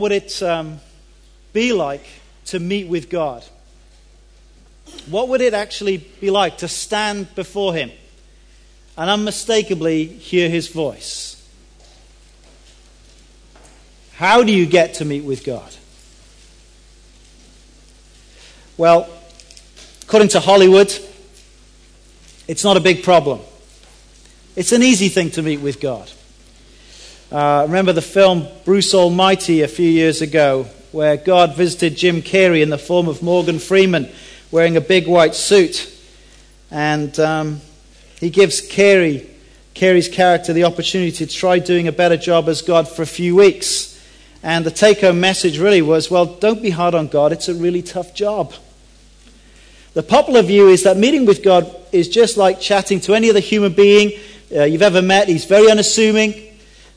would it um, be like to meet with God? What would it actually be like to stand before Him and unmistakably hear His voice? How do you get to meet with God? Well, according to Hollywood, it's not a big problem. It's an easy thing to meet with God. Uh, remember the film Bruce Almighty a few years ago, where God visited Jim Carrey in the form of Morgan Freeman wearing a big white suit. And um, he gives Carrey, Carrey's character the opportunity to try doing a better job as God for a few weeks. And the take home message really was well, don't be hard on God, it's a really tough job. The popular view is that meeting with God is just like chatting to any other human being uh, you've ever met. He's very unassuming,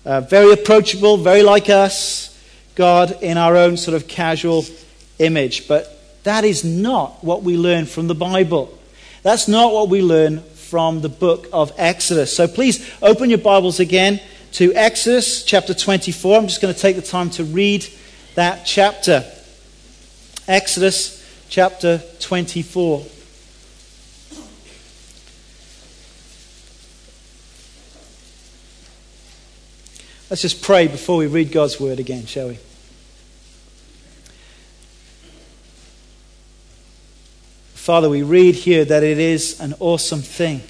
uh, very approachable, very like us, God in our own sort of casual image. But that is not what we learn from the Bible. That's not what we learn from the book of Exodus. So please open your Bibles again to Exodus chapter 24. I'm just going to take the time to read that chapter. Exodus chapter 24. Let's just pray before we read God's word again, shall we? Father, we read here that it is an awesome thing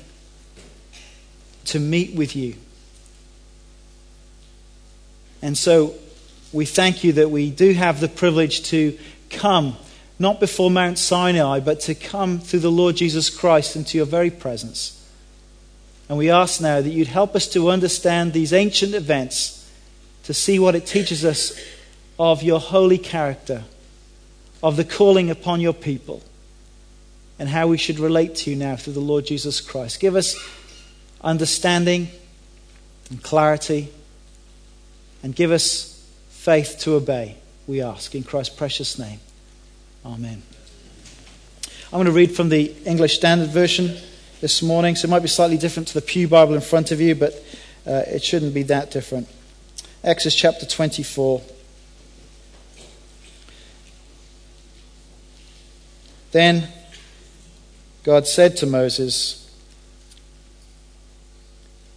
to meet with you. And so we thank you that we do have the privilege to come, not before Mount Sinai, but to come through the Lord Jesus Christ into your very presence. And we ask now that you'd help us to understand these ancient events, to see what it teaches us of your holy character, of the calling upon your people, and how we should relate to you now through the Lord Jesus Christ. Give us understanding and clarity, and give us faith to obey, we ask. In Christ's precious name. Amen. I'm going to read from the English Standard Version this morning. So it might be slightly different to the Pew Bible in front of you, but uh, it shouldn't be that different. Exodus chapter 24. Then God said to Moses,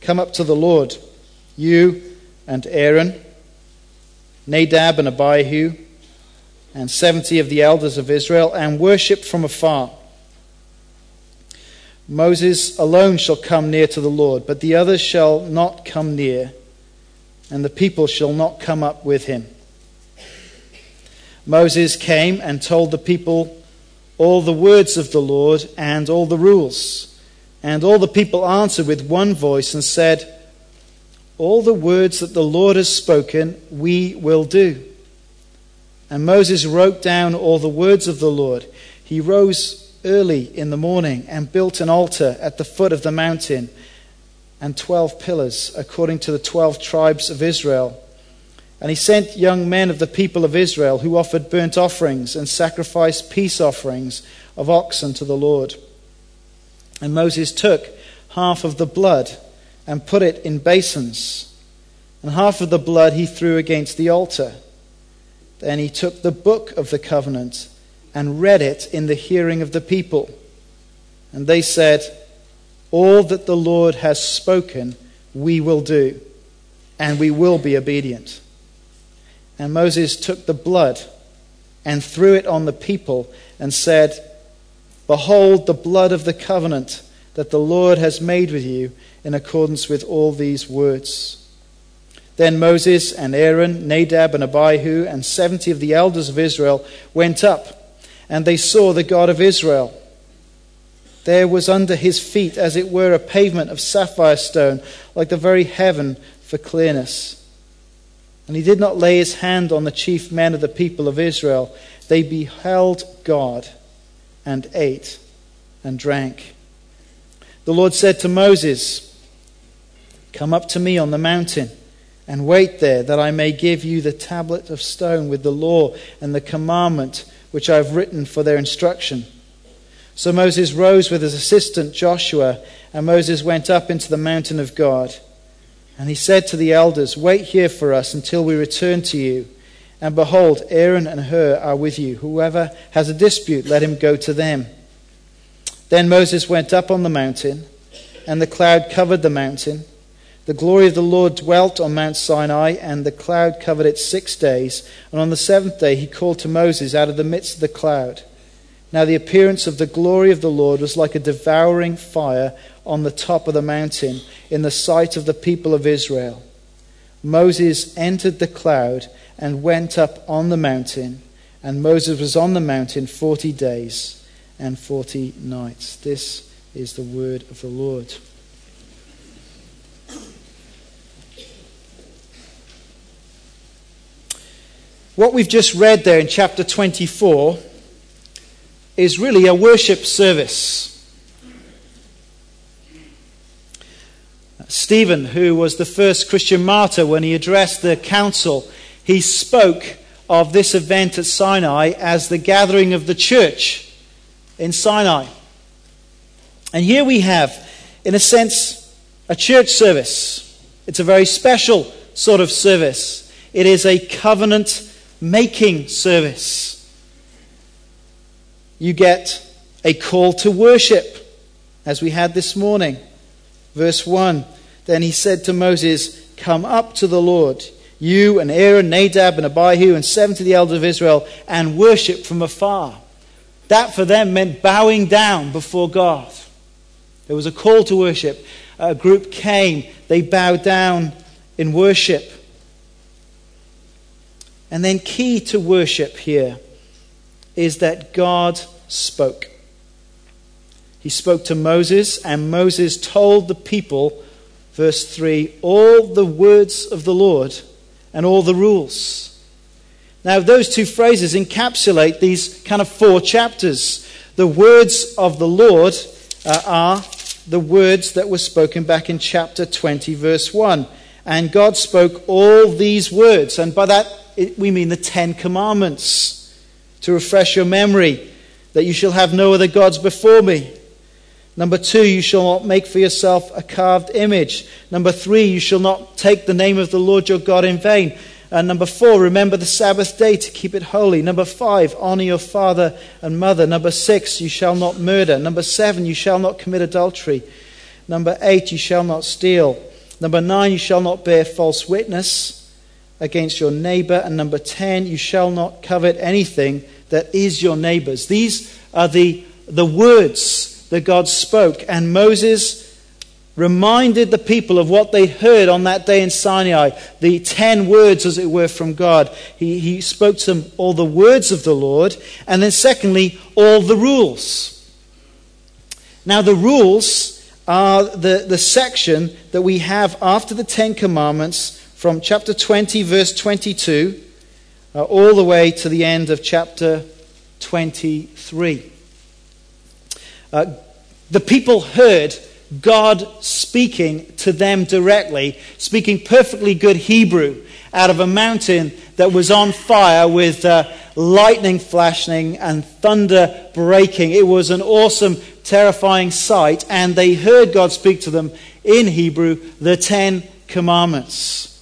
Come up to the Lord, you and Aaron, Nadab and Abihu, and seventy of the elders of Israel, and worship from afar. Moses alone shall come near to the Lord, but the others shall not come near, and the people shall not come up with him. Moses came and told the people all the words of the Lord and all the rules. And all the people answered with one voice and said, All the words that the Lord has spoken, we will do. And Moses wrote down all the words of the Lord. He rose early in the morning and built an altar at the foot of the mountain and twelve pillars according to the twelve tribes of Israel. And he sent young men of the people of Israel who offered burnt offerings and sacrificed peace offerings of oxen to the Lord. And Moses took half of the blood and put it in basins, and half of the blood he threw against the altar. Then he took the book of the covenant and read it in the hearing of the people. And they said, All that the Lord has spoken, we will do, and we will be obedient. And Moses took the blood and threw it on the people and said, Behold the blood of the covenant that the Lord has made with you in accordance with all these words. Then Moses and Aaron, Nadab and Abihu, and seventy of the elders of Israel went up and they saw the God of Israel. There was under his feet, as it were, a pavement of sapphire stone, like the very heaven for clearness. And he did not lay his hand on the chief men of the people of Israel. They beheld God and ate and drank. The Lord said to Moses, Come up to me on the mountain and wait there, that I may give you the tablet of stone with the law and the commandment which I have written for their instruction. So Moses rose with his assistant Joshua, and Moses went up into the mountain of God. And he said to the elders, Wait here for us until we return to you. And behold, Aaron and Hur are with you. Whoever has a dispute, let him go to them. Then Moses went up on the mountain, and the cloud covered the mountain. The glory of the Lord dwelt on Mount Sinai, and the cloud covered it six days. And on the seventh day he called to Moses out of the midst of the cloud. Now the appearance of the glory of the Lord was like a devouring fire on the top of the mountain in the sight of the people of Israel. Moses entered the cloud and went up on the mountain, and Moses was on the mountain forty days and forty nights. This is the word of the Lord. What we've just read there in chapter 24 is really a worship service. Stephen, who was the first Christian martyr, when he addressed the council, he spoke of this event at Sinai as the gathering of the church in Sinai. And here we have, in a sense, a church service. It's a very special sort of service. It is a covenant making service. You get a call to worship, as we had this morning. Verse 1 Then he said to Moses, Come up to the Lord you and Aaron, Nadab, and Abihu, and seventy of the elders of Israel, and worship from afar. That for them meant bowing down before God. There was a call to worship. A group came, they bowed down in worship. And then, key to worship here is that God spoke. He spoke to Moses, and Moses told the people, verse 3, all the words of the Lord and all the rules. Now, those two phrases encapsulate these kind of four chapters. The words of the Lord uh, are the words that were spoken back in chapter 20, verse 1. And God spoke all these words. And by that, it, we mean the Ten Commandments. To refresh your memory, that you shall have no other gods before me. Number two, you shall not make for yourself a carved image. Number three, you shall not take the name of the Lord your God in vain. And number four, remember the Sabbath day to keep it holy. Number five, honor your father and mother. Number six, you shall not murder. Number seven, you shall not commit adultery. Number eight, you shall not steal. Number nine, you shall not bear false witness against your neighbor. And number ten, you shall not covet anything that is your neighbor's. These are the, the words that God spoke. And Moses reminded the people of what they heard on that day in Sinai, the ten words, as it were, from God. He, he spoke to them all the words of the Lord, and then, secondly, all the rules. Now, the rules are the, the section that we have after the Ten Commandments from chapter 20, verse 22, uh, all the way to the end of chapter 23. Uh, the people heard God speaking to them directly, speaking perfectly good Hebrew out of a mountain that was on fire with uh, lightning flashing and thunder breaking. It was an awesome, terrifying sight, and they heard God speak to them in Hebrew the Ten Commandments.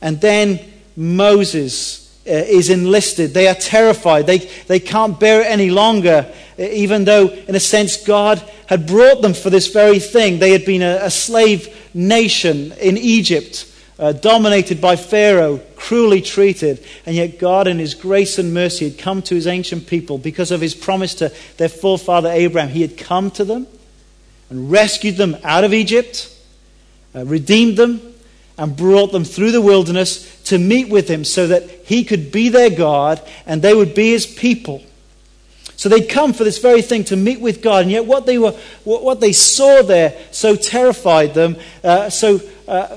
And then Moses uh, is enlisted. They are terrified. They, they can't bear it any longer, uh, even though, in a sense, God had brought them for this very thing. They had been a, a slave nation in Egypt, uh, dominated by Pharaoh, cruelly treated. And yet, God, in His grace and mercy, had come to His ancient people because of His promise to their forefather Abraham. He had come to them and rescued them out of Egypt, uh, redeemed them, and brought them through the wilderness to meet with him so that he could be their God and they would be his people. So they'd come for this very thing to meet with God, and yet what they, were, what they saw there so terrified them, uh, so uh,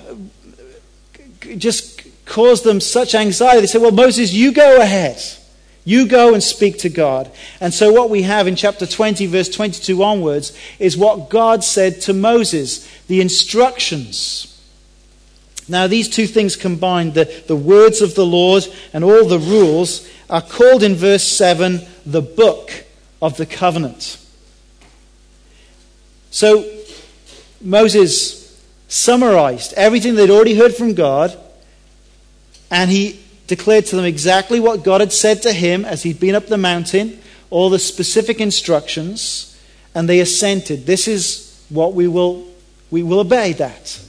just caused them such anxiety. They said, Well, Moses, you go ahead. You go and speak to God. And so, what we have in chapter 20, verse 22 onwards, is what God said to Moses the instructions now, these two things combined, the, the words of the Lord and all the rules, are called in verse 7 the book of the covenant. So, Moses summarized everything they'd already heard from God, and he declared to them exactly what God had said to him as he'd been up the mountain, all the specific instructions, and they assented. This is what we will, we will obey that.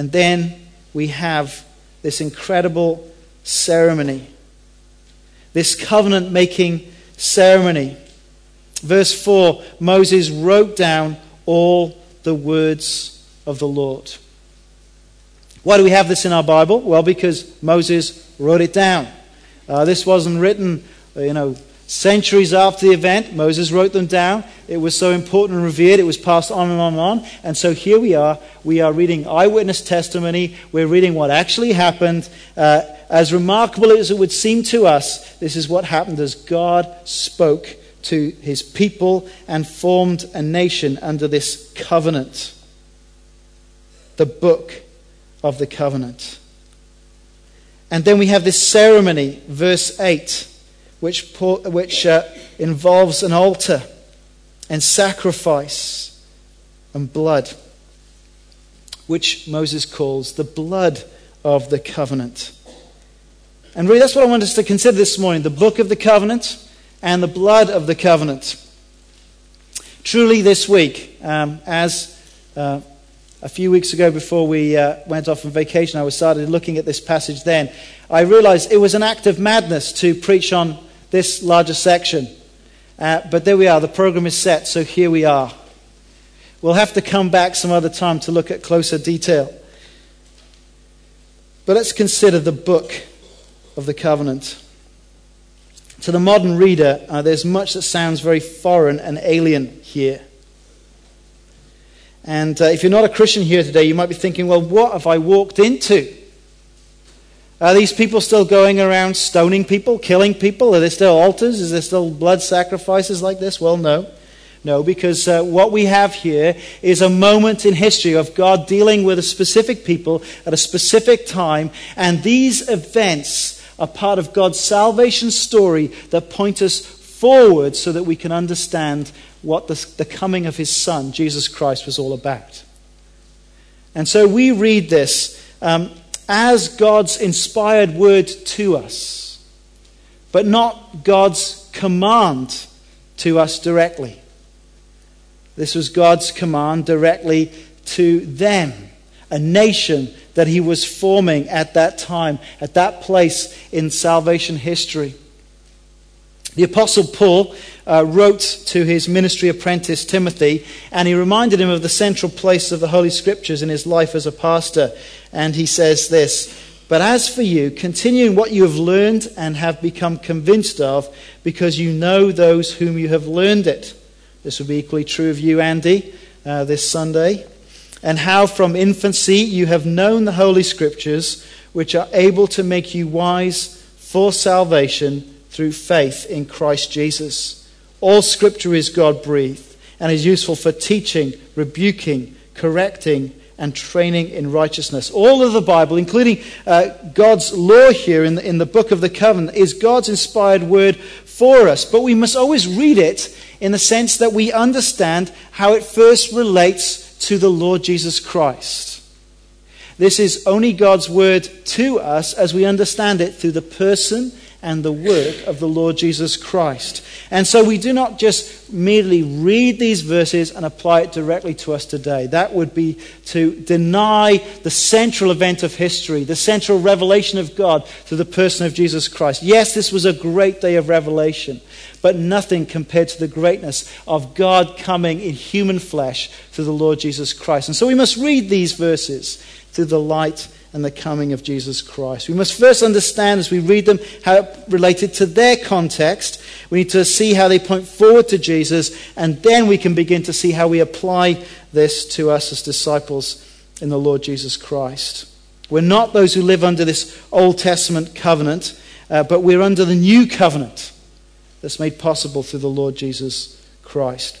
And then we have this incredible ceremony, this covenant making ceremony. Verse 4 Moses wrote down all the words of the Lord. Why do we have this in our Bible? Well, because Moses wrote it down. Uh, this wasn't written, you know, centuries after the event. Moses wrote them down. It was so important and revered. It was passed on and on and on. And so here we are. We are reading eyewitness testimony. We're reading what actually happened. Uh, as remarkable as it would seem to us, this is what happened as God spoke to his people and formed a nation under this covenant. The book of the covenant. And then we have this ceremony, verse 8, which, which uh, involves an altar and sacrifice and blood, which Moses calls the blood of the covenant. And really, that's what I want us to consider this morning the book of the covenant and the blood of the covenant. Truly, this week, um, as uh, a few weeks ago before we uh, went off on vacation, I was started looking at this passage then. I realized it was an act of madness to preach on this larger section. Uh, but there we are, the program is set, so here we are. We'll have to come back some other time to look at closer detail. But let's consider the book of the covenant. To the modern reader, uh, there's much that sounds very foreign and alien here. And uh, if you're not a Christian here today, you might be thinking, well, what have I walked into? Are these people still going around stoning people, killing people? Are there still altars? Is there still blood sacrifices like this? Well, no. No, because uh, what we have here is a moment in history of God dealing with a specific people at a specific time, and these events are part of God's salvation story that point us forward so that we can understand what the, the coming of his son, Jesus Christ, was all about. And so we read this um, as God's inspired word to us, but not God's command to us directly. This was God's command directly to them, a nation that he was forming at that time, at that place in salvation history. The Apostle Paul uh, wrote to his ministry apprentice Timothy, and he reminded him of the central place of the Holy Scriptures in his life as a pastor. And he says this But as for you, continue in what you have learned and have become convinced of, because you know those whom you have learned it. This will be equally true of you, Andy, uh, this Sunday. And how from infancy you have known the Holy Scriptures, which are able to make you wise for salvation through faith in Christ Jesus. All scripture is God breathed and is useful for teaching, rebuking, correcting, and training in righteousness. All of the Bible, including uh, God's law here in the, in the book of the covenant, is God's inspired word for us. But we must always read it in the sense that we understand how it first relates to the Lord Jesus Christ. This is only God's word to us as we understand it through the person and the work of the Lord Jesus Christ. And so we do not just merely read these verses and apply it directly to us today. That would be to deny the central event of history, the central revelation of God through the person of Jesus Christ. Yes, this was a great day of revelation, but nothing compared to the greatness of God coming in human flesh through the Lord Jesus Christ. And so we must read these verses through the light and the coming of Jesus Christ. We must first understand as we read them how it related to their context. We need to see how they point forward to Jesus, and then we can begin to see how we apply this to us as disciples in the Lord Jesus Christ. We're not those who live under this Old Testament covenant, uh, but we're under the new covenant that's made possible through the Lord Jesus Christ.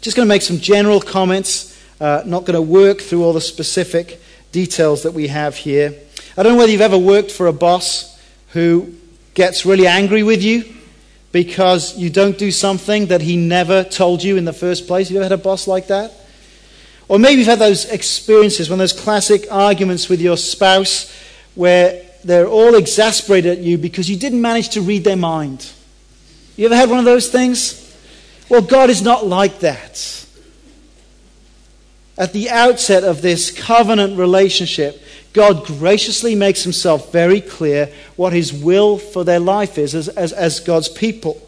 Just going to make some general comments. Uh, not going to work through all the specific details that we have here. I don't know whether you've ever worked for a boss who gets really angry with you because you don't do something that he never told you in the first place. Have you ever had a boss like that? Or maybe you've had those experiences, of those classic arguments with your spouse where they're all exasperated at you because you didn't manage to read their mind. You ever had one of those things? Well, God is not like that. At the outset of this covenant relationship, God graciously makes himself very clear what his will for their life is as, as, as God's people.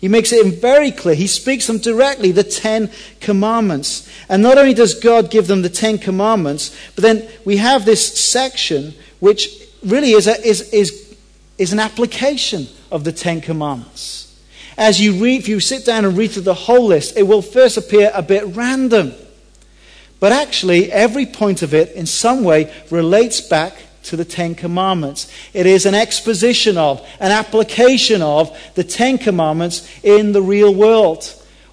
He makes it very clear. He speaks them directly, the Ten Commandments. And not only does God give them the Ten Commandments, but then we have this section which really is, a, is, is, is an application of the Ten Commandments. As you read, if you sit down and read through the whole list, it will first appear a bit random. But actually, every point of it in some way relates back to the Ten Commandments. It is an exposition of, an application of the Ten Commandments in the real world.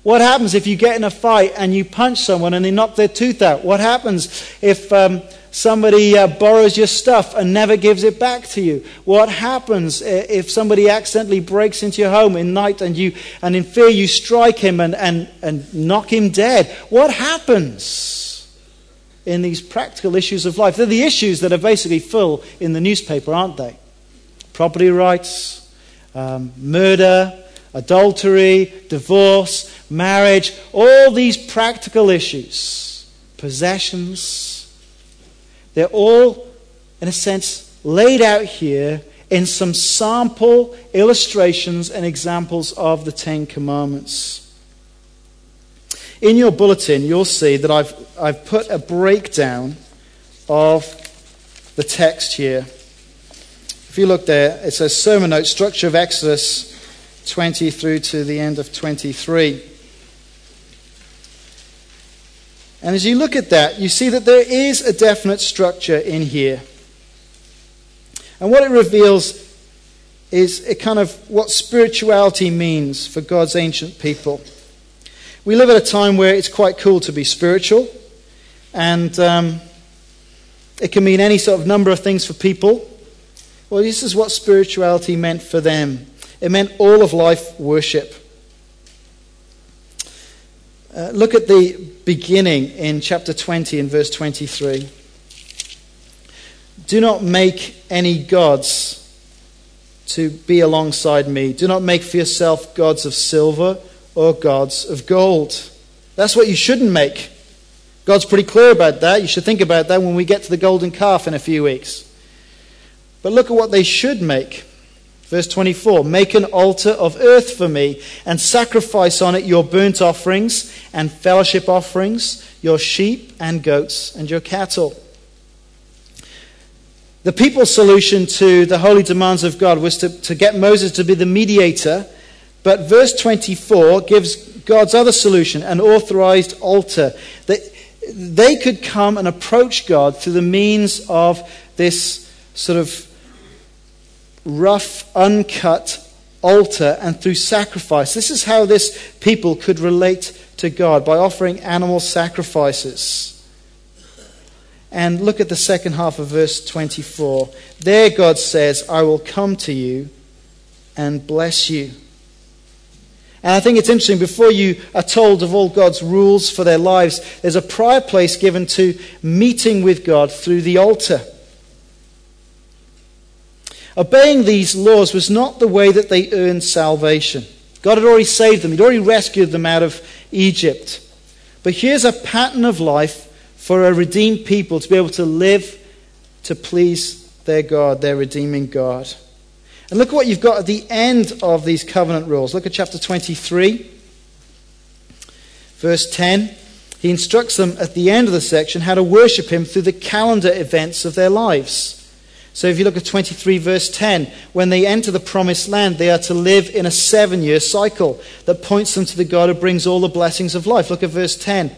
What happens if you get in a fight and you punch someone and they knock their tooth out? What happens if um, somebody uh, borrows your stuff and never gives it back to you? What happens if somebody accidentally breaks into your home in night and, you, and in fear you strike him and, and, and knock him dead? What happens? In these practical issues of life. They're the issues that are basically full in the newspaper, aren't they? Property rights, um, murder, adultery, divorce, marriage, all these practical issues, possessions, they're all, in a sense, laid out here in some sample illustrations and examples of the Ten Commandments. In your bulletin, you'll see that I've, I've put a breakdown of the text here. If you look there, it says sermon note, structure of Exodus 20 through to the end of 23. And as you look at that, you see that there is a definite structure in here. And what it reveals is a kind of what spirituality means for God's ancient people. We live at a time where it's quite cool to be spiritual, and um, it can mean any sort of number of things for people. Well, this is what spirituality meant for them it meant all of life worship. Uh, look at the beginning in chapter 20 and verse 23. Do not make any gods to be alongside me. Do not make for yourself gods of silver or gods of gold. That's what you shouldn't make. God's pretty clear about that. You should think about that when we get to the golden calf in a few weeks. But look at what they should make. Verse 24 Make an altar of earth for me, and sacrifice on it your burnt offerings and fellowship offerings, your sheep and goats, and your cattle. The people's solution to the holy demands of God was to, to get Moses to be the mediator but verse 24 gives God's other solution, an authorized altar. That they could come and approach God through the means of this sort of rough, uncut altar and through sacrifice. This is how this people could relate to God by offering animal sacrifices. And look at the second half of verse 24. There, God says, I will come to you and bless you. And I think it's interesting, before you are told of all God's rules for their lives, there's a prior place given to meeting with God through the altar. Obeying these laws was not the way that they earned salvation. God had already saved them, He'd already rescued them out of Egypt. But here's a pattern of life for a redeemed people to be able to live to please their God, their redeeming God. And look at what you've got at the end of these covenant rules. Look at chapter 23, verse 10. He instructs them at the end of the section how to worship him through the calendar events of their lives. So if you look at 23, verse 10, when they enter the promised land, they are to live in a seven year cycle that points them to the God who brings all the blessings of life. Look at verse 10.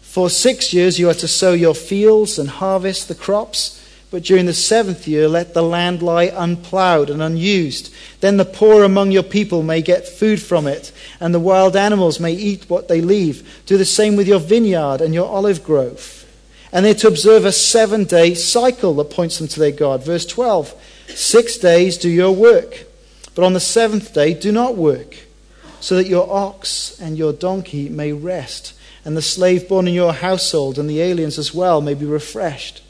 For six years you are to sow your fields and harvest the crops. But during the seventh year, let the land lie unplowed and unused. Then the poor among your people may get food from it, and the wild animals may eat what they leave. Do the same with your vineyard and your olive grove. And they're to observe a seven day cycle that points them to their God. Verse 12 Six days do your work, but on the seventh day do not work, so that your ox and your donkey may rest, and the slave born in your household and the aliens as well may be refreshed.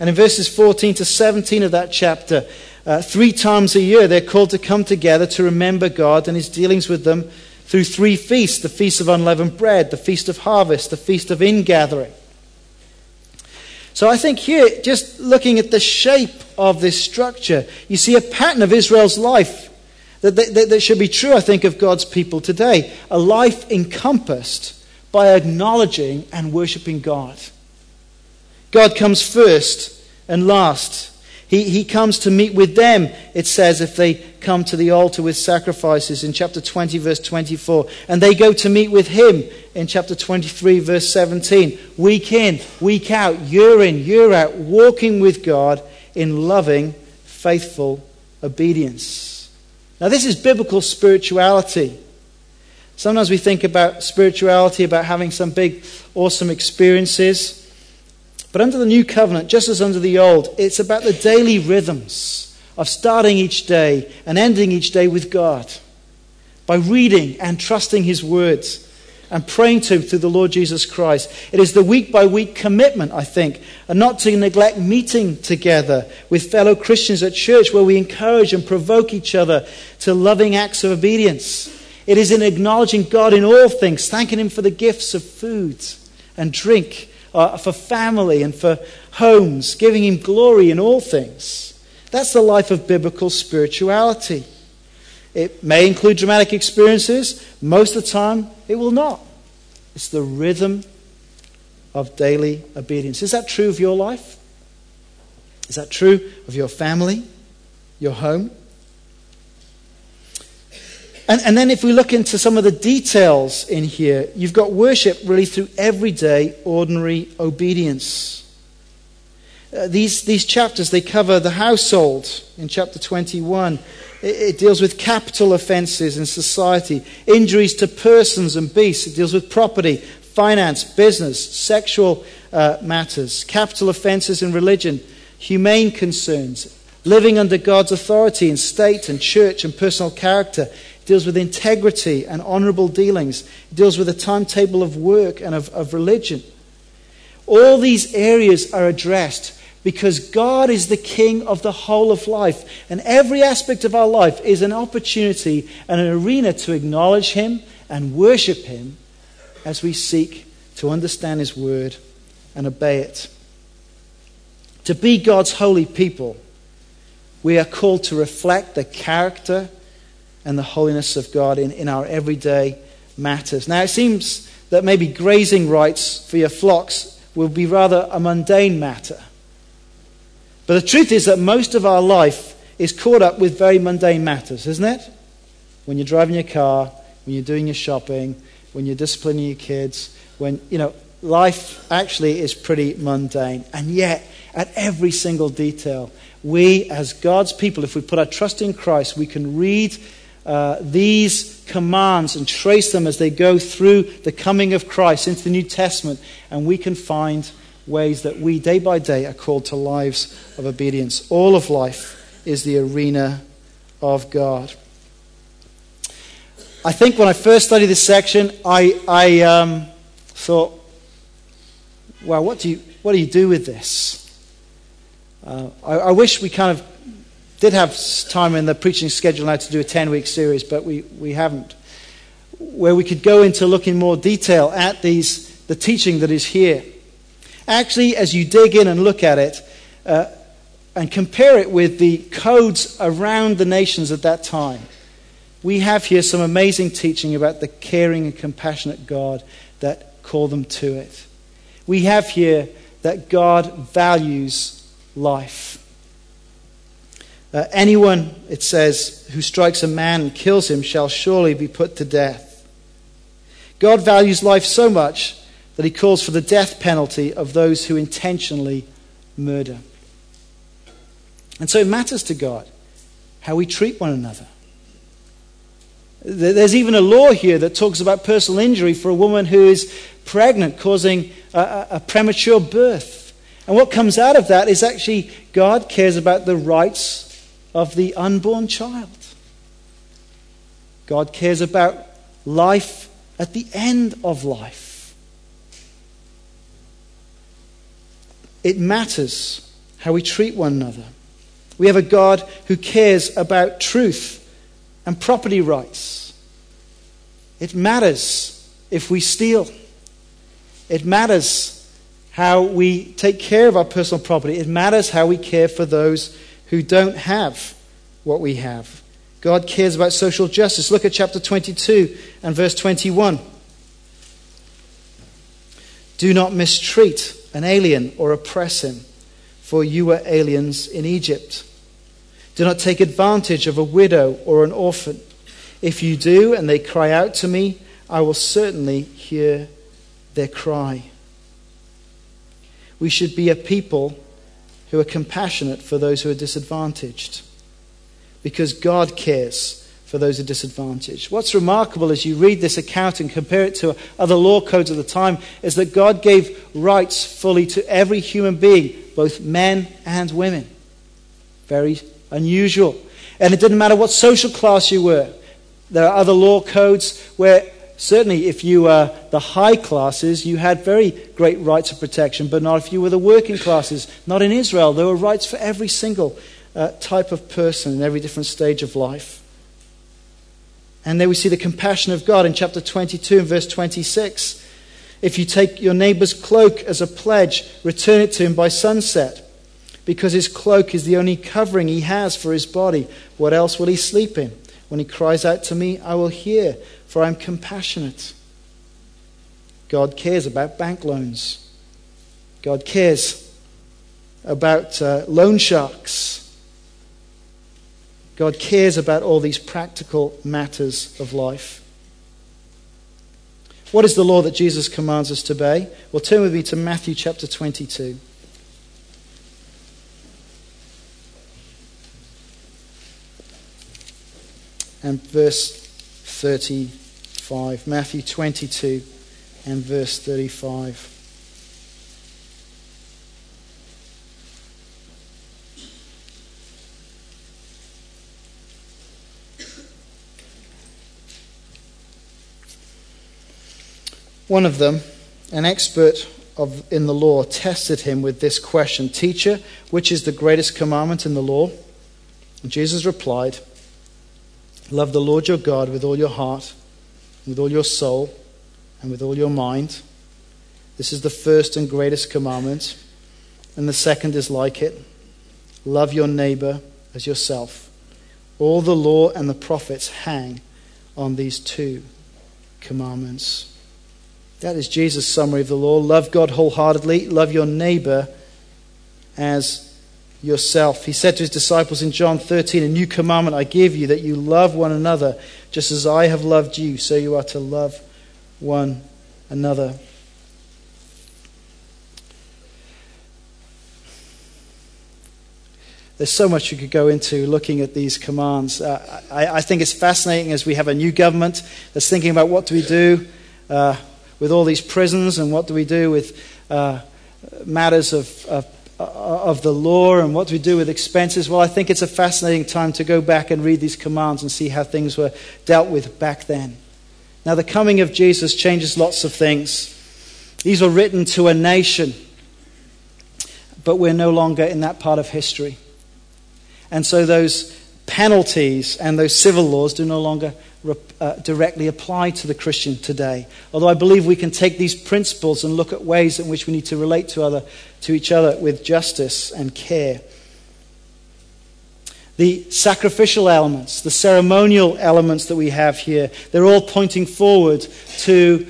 And in verses 14 to 17 of that chapter, uh, three times a year they're called to come together to remember God and his dealings with them through three feasts the Feast of Unleavened Bread, the Feast of Harvest, the Feast of Ingathering. So I think here, just looking at the shape of this structure, you see a pattern of Israel's life that, that, that should be true, I think, of God's people today. A life encompassed by acknowledging and worshipping God. God comes first and last. He, he comes to meet with them, it says, if they come to the altar with sacrifices in chapter 20, verse 24. And they go to meet with him in chapter 23, verse 17. Week in, week out, year in, year out, walking with God in loving, faithful obedience. Now, this is biblical spirituality. Sometimes we think about spirituality, about having some big, awesome experiences. But under the new covenant, just as under the old, it's about the daily rhythms of starting each day and ending each day with God by reading and trusting His words and praying to through the Lord Jesus Christ. It is the week by week commitment, I think, and not to neglect meeting together with fellow Christians at church where we encourage and provoke each other to loving acts of obedience. It is in acknowledging God in all things, thanking Him for the gifts of food and drink uh, for family and for homes, giving Him glory in all things. That's the life of biblical spirituality. It may include dramatic experiences, most of the time, it will not. It's the rhythm of daily obedience. Is that true of your life? Is that true of your family, your home? And, and then if we look into some of the details in here, you've got worship really through everyday, ordinary obedience. Uh, these, these chapters, they cover the household in chapter 21. It, it, deals with capital offenses in society, injuries to persons and beasts. It deals with property, finance, business, sexual uh, matters, capital offenses in religion, humane concerns, living under God's authority in state and church and personal character deals with integrity and honorable dealings, it deals with a timetable of work and of, of religion. All these areas are addressed because God is the king of the whole of life. And every aspect of our life is an opportunity and an arena to acknowledge Him and worship Him as we seek to understand His word and obey it. To be God's holy people, we are called to reflect the character and the holiness of God in, in our everyday matters. Now, it seems that maybe grazing rights for your flocks will be rather a mundane matter. But the truth is that most of our life is caught up with very mundane matters, isn't it? When you're driving your car, when you're doing your shopping, when you're disciplining your kids, when, you know, life actually is pretty mundane. And yet, at every single detail, we, as God's people, if we put our trust in Christ, we can read uh, these commands and trace them as they go through the coming of Christ into the New Testament, and we can find ways that we, day by day, are called to lives of obedience. All of life is the arena of God. I think when I first studied this section, I, I um, thought, well, what do, you, what do you do with this? Uh, I, I wish we kind of did have time in the preaching schedule now to do a 10 week series, but we, we haven't. Where we could go into look in more detail at these, the teaching that is here. Actually, as you dig in and look at it uh, and compare it with the codes around the nations at that time, we have here some amazing teaching about the caring and compassionate God that called them to it. We have here that God values life. Uh, anyone, it says, who strikes a man and kills him shall surely be put to death. God values life so much that he calls for the death penalty of those who intentionally murder. And so it matters to God how we treat one another. There's even a law here that talks about personal injury for a woman who is pregnant, causing a, a premature birth. And what comes out of that is actually God cares about the rights of the unborn child. God cares about life at the end of life. It matters how we treat one another. We have a God who cares about truth and property rights. It matters if we steal. It matters how we take care of our personal property. It matters how we care for those who don't have what we have. God cares about social justice. Look at chapter 22 and verse 21. Do not mistreat an alien or oppress him, for you were aliens in Egypt. Do not take advantage of a widow or an orphan. If you do, and they cry out to me, I will certainly hear their cry. We should be a people who are compassionate for those who are disadvantaged because God cares for those who are disadvantaged. What's remarkable as you read this account and compare it to other law codes of the time is that God gave rights fully to every human being, both men and women. Very unusual. And it didn't matter what social class you were. There are other law codes where certainly if you were the high classes, you had very great rights of protection, but not if you were the working classes. Not in Israel. There were rights for every single uh, type of person in every different stage of life. And there we see the compassion of God in chapter 22 and verse 26. If you take your neighbor's cloak as a pledge, return it to him by sunset, because his cloak is the only covering he has for his body. What else will he sleep in? When he cries out to me, I will hear, for I am compassionate. God cares about bank loans. God cares about uh, loan sharks. God cares about all these practical matters of life. What is the law that Jesus commands us to obey? Well, turn with me to Matthew chapter 22. And verse 35. Matthew 22 and verse 35. One of them, an expert of, in the law, tested him with this question Teacher, which is the greatest commandment in the law? And Jesus replied, Love the Lord your God with all your heart, with all your soul, and with all your mind. This is the first and greatest commandment. And the second is like it love your neighbor as yourself. All the law and the prophets hang on these two commandments. That is Jesus' summary of the law. Love God wholeheartedly, love your neighbor as yourself. He said to his disciples in John 13, A new commandment I give you, that you love one another, just as I have loved you, so you are to love one another. There's so much you could go into looking at these commands. Uh, I, I, think it's fascinating as we have a new government that's thinking about what do we do. Uh, with all these prisons and what do we do with uh, matters of, of, Uh, of the law and what do we do with expenses? Well, I think it's a fascinating time to go back and read these commands and see how things were dealt with back then. Now, the coming of Jesus changes lots of things. These were written to a nation, but we're no longer in that part of history. And so those penalties and those civil laws do no longer uh, directly apply to the Christian today. Although I believe we can take these principles and look at ways in which we need to relate to, other, to each other with justice and care. The sacrificial elements, the ceremonial elements that we have here, they're all pointing forward to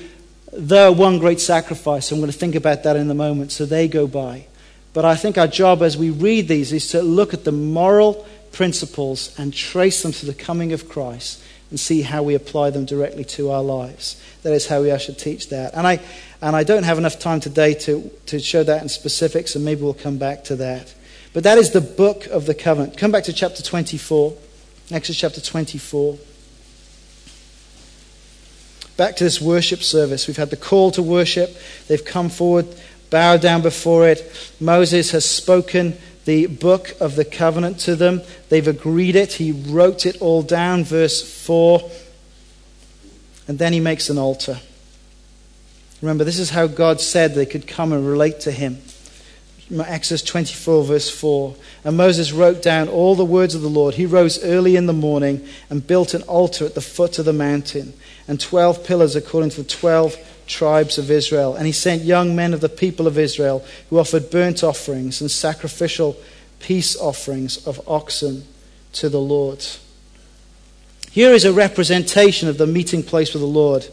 the one great sacrifice. I'm going to think about that in a moment, so they go by. But I think our job as we read these is to look at the moral principles and trace them to the coming of Christ and see how we apply them directly to our lives. That is how we should teach that. And I, and I don't have enough time today to, to show that in specifics, and maybe we'll come back to that. But that is the book of the covenant. Come back to chapter 24. Exodus chapter 24. Back to this worship service. We've had the call to worship. They've come forward, bowed down before it. Moses has spoken the book of the covenant to them. They've agreed it. He wrote it all down, verse 4. And then he makes an altar. Remember, this is how God said they could come and relate to him. Exodus 24, verse 4. And Moses wrote down all the words of the Lord. He rose early in the morning and built an altar at the foot of the mountain, and 12 pillars according to the 12 tribes of Israel. And he sent young men of the people of Israel who offered burnt offerings and sacrificial peace offerings of oxen to the Lord. Here is a representation of the meeting place with the Lord.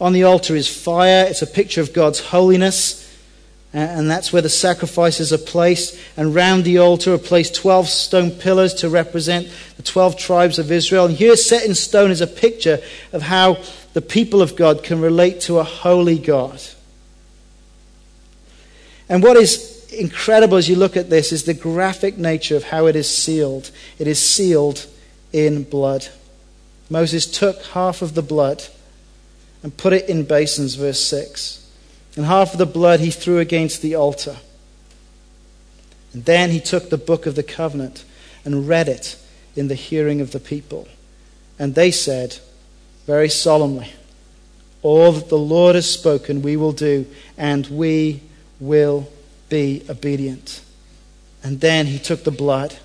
On the altar is fire, it's a picture of God's holiness. And that's where the sacrifices are placed. And round the altar are placed 12 stone pillars to represent the 12 tribes of Israel. And here, set in stone, is a picture of how the people of God can relate to a holy God. And what is incredible as you look at this is the graphic nature of how it is sealed. It is sealed in blood. Moses took half of the blood and put it in basins, verse 6. And half of the blood he threw against the altar. And then he took the book of the covenant and read it in the hearing of the people. And they said, very solemnly, All that the Lord has spoken, we will do, and we will be obedient. And then he took the blood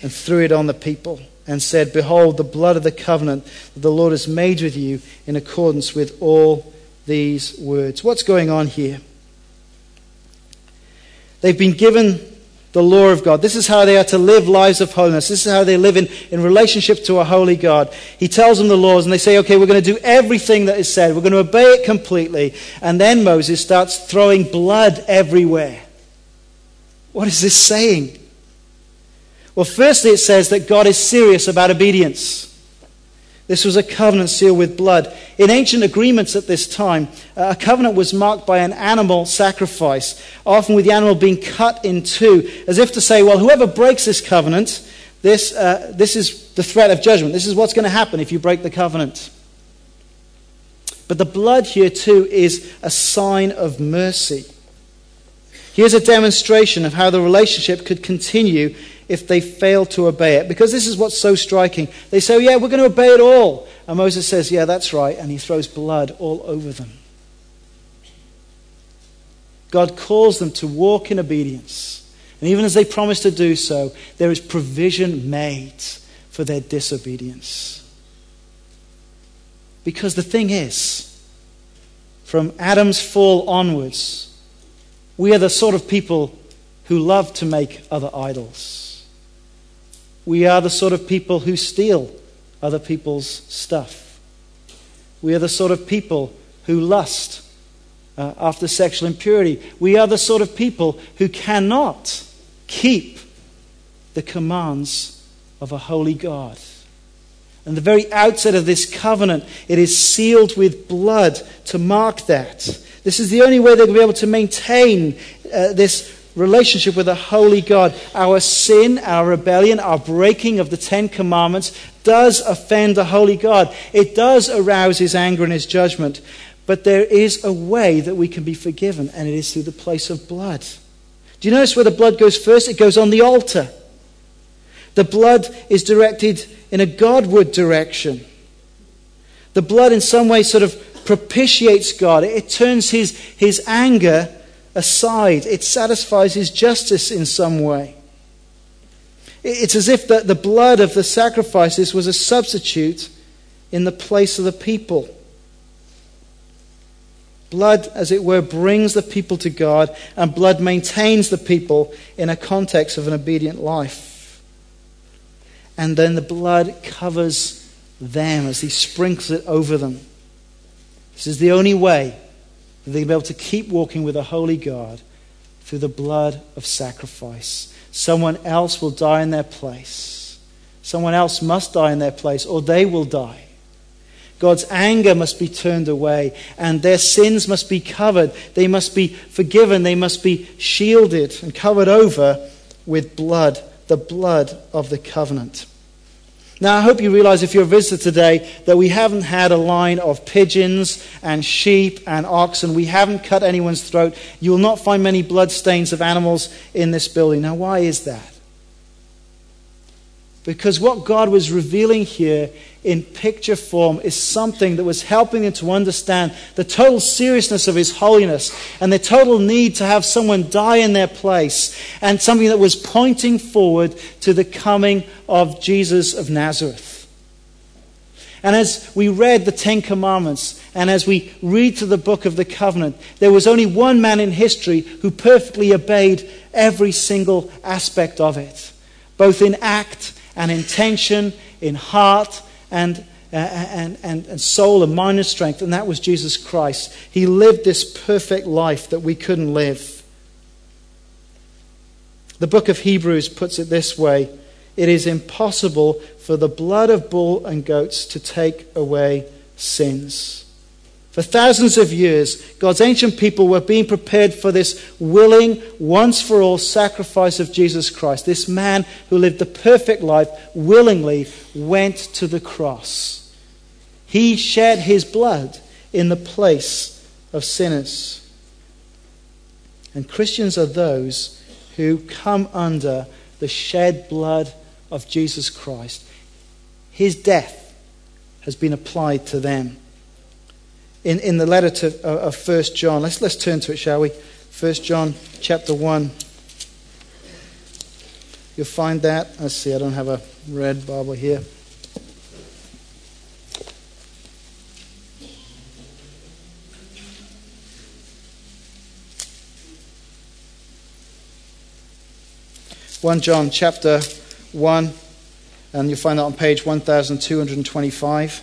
and threw it on the people and said, Behold, the blood of the covenant that the Lord has made with you in accordance with all these words. What's going on here? They've been given the law of God. This is how they are to live lives of holiness. This is how they live in, in relationship to a holy God. He tells them the laws, and they say, okay, we're going to do everything that is said. We're going to obey it completely. And then Moses starts throwing blood everywhere. What is this saying? Well, firstly, it says that God is serious about obedience. This was a covenant sealed with blood. In ancient agreements at this time, a covenant was marked by an animal sacrifice, often with the animal being cut in two, as if to say, well, whoever breaks this covenant, this, uh, this is the threat of judgment. This is what's going to happen if you break the covenant. But the blood here, too, is a sign of mercy. Here's a demonstration of how the relationship could continue if they fail to obey it. Because this is what's so striking. They say, oh, yeah, we're going to obey it all. And Moses says, yeah, that's right. And he throws blood all over them. God calls them to walk in obedience. And even as they promise to do so, there is provision made for their disobedience. Because the thing is, from Adam's fall onwards, we are the sort of people who love to make other idols. We are the sort of people who steal other people's stuff. We are the sort of people who lust uh, after sexual impurity. We are the sort of people who cannot keep the commands of a holy God. And the very outset of this covenant, it is sealed with blood to mark that. This is the only way they're going to be able to maintain uh, this relationship with a holy God. Our sin, our rebellion, our breaking of the Ten Commandments does offend a holy God. It does arouse his anger and his judgment. But there is a way that we can be forgiven, and it is through the place of blood. Do you notice where the blood goes first? It goes on the altar. The blood is directed in a Godward direction. The blood, in some way, sort of propitiates God. It turns his, his anger aside. It satisfies his justice in some way. It's as if the, the blood of the sacrifices was a substitute in the place of the people. Blood, as it were, brings the people to God, and blood maintains the people in a context of an obedient life. And then the blood covers them as He sprinkles it over them. This is the only way that they be able to keep walking with a holy God through the blood of sacrifice. Someone else will die in their place. Someone else must die in their place, or they will die. God's anger must be turned away, and their sins must be covered. They must be forgiven. They must be shielded and covered over with blood, the blood of the covenant. Now, I hope you realize if you're a visitor today that we haven't had a line of pigeons and sheep and oxen. We haven't cut anyone's throat. You will not find many bloodstains of animals in this building. Now, why is that? Because what God was revealing here in picture form is something that was helping them to understand the total seriousness of His holiness and the total need to have someone die in their place, and something that was pointing forward to the coming of Jesus of Nazareth. And as we read the Ten Commandments, and as we read through the book of the covenant, there was only one man in history who perfectly obeyed every single aspect of it, both in act and intention, in heart and, uh, and, and, and soul and mind and strength, and that was Jesus Christ. He lived this perfect life that we couldn't live. The book of Hebrews puts it this way it is impossible for the blood of bull and goats to take away sins. For thousands of years, God's ancient people were being prepared for this willing, once for all sacrifice of Jesus Christ. This man who lived the perfect life willingly went to the cross. He shed his blood in the place of sinners. And Christians are those who come under the shed blood of Jesus Christ. His death has been applied to them in, in the letter to, uh, of 1 John. Let's, let's turn to it, shall we? 1 John chapter 1. You'll find that. Let's see, I don't have a red Bible here. One John chapter one, and you'll find that on page one thousand two hundred and twenty-five.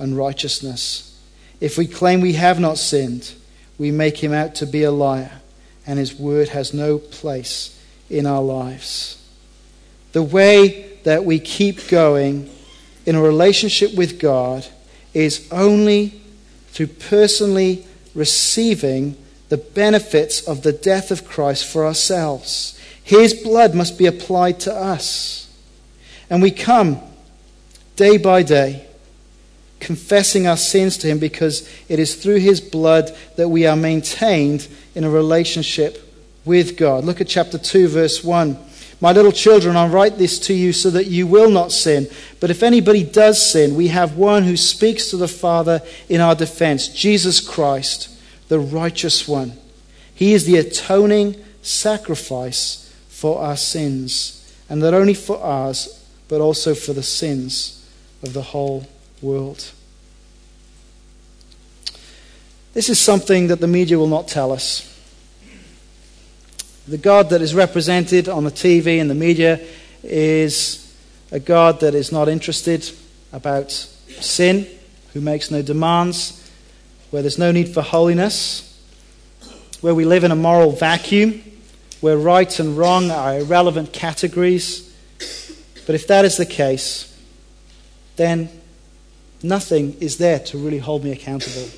unrighteousness. If we claim we have not sinned, we make him out to be a liar, and his word has no place in our lives. The way that we keep going in a relationship with God is only through personally receiving the benefits of the death of Christ for ourselves. His blood must be applied to us. And we come day by day confessing our sins to Him because it is through His blood that we are maintained in a relationship with God. Look at chapter 2, verse 1. My little children, I write this to you so that you will not sin. But if anybody does sin, we have one who speaks to the Father in our defense Jesus Christ, the righteous one. He is the atoning sacrifice for our sins, and not only for ours, but also for the sins of the whole world. This is something that the media will not tell us. The God that is represented on the TV and the media is a God that is not interested about sin, who makes no demands, where there's no need for holiness, where we live in a moral vacuum, where right and wrong are irrelevant categories. But if that is the case, then nothing is there to really hold me accountable.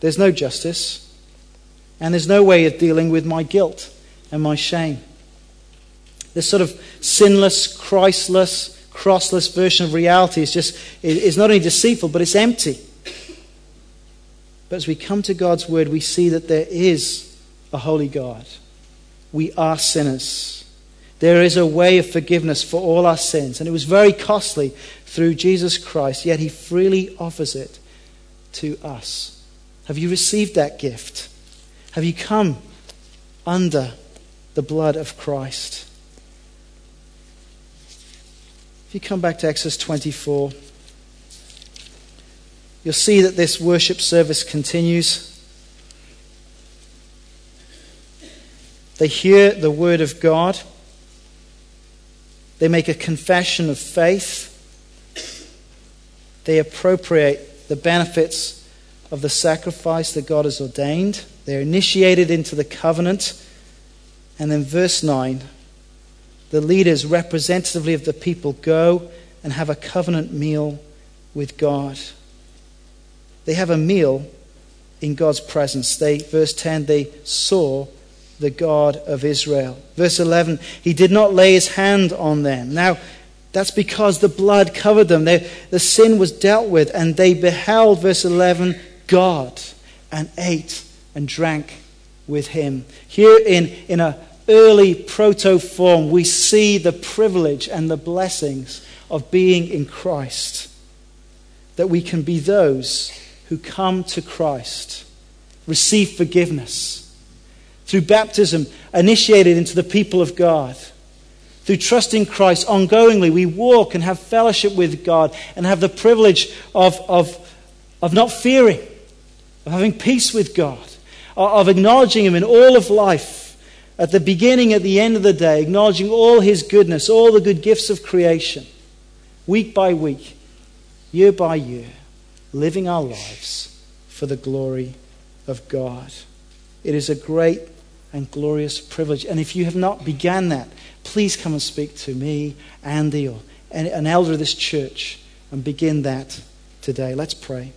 There's no justice, and there's no way of dealing with my guilt and my shame. This sort of sinless, Christless, crossless version of reality is just is not only deceitful, but it's empty. But as we come to God's word, we see that there is a holy God. We are sinners. There is a way of forgiveness for all our sins, and it was very costly through Jesus Christ, yet He freely offers it to us. Have you received that gift? Have you come under the blood of Christ? If you come back to Exodus 24, you'll see that this worship service continues. They hear the word of God. They make a confession of faith. They appropriate the benefits of the sacrifice that God has ordained. They're initiated into the covenant. And then, verse 9 the leaders, representatively of the people, go and have a covenant meal with God. They have a meal in God's presence. They, verse 10, they saw the God of Israel. Verse 11, he did not lay his hand on them. Now, that's because the blood covered them. They, the sin was dealt with, and they beheld, verse 11, God and ate and drank with him. Here in, in a early proto form, we see the privilege and the blessings of being in Christ. That we can be those who come to Christ, receive forgiveness through baptism, initiated into the people of God. Through trusting Christ ongoingly, we walk and have fellowship with God and have the privilege of, of, of not fearing, of having peace with God, of acknowledging Him in all of life at the beginning, at the end of the day, acknowledging all His goodness, all the good gifts of creation, week by week, year by year, living our lives for the glory of God. It is a great and glorious privilege. And if you have not began that, please come and speak to me, Andy, or an elder of this church, and begin that today. Let's pray.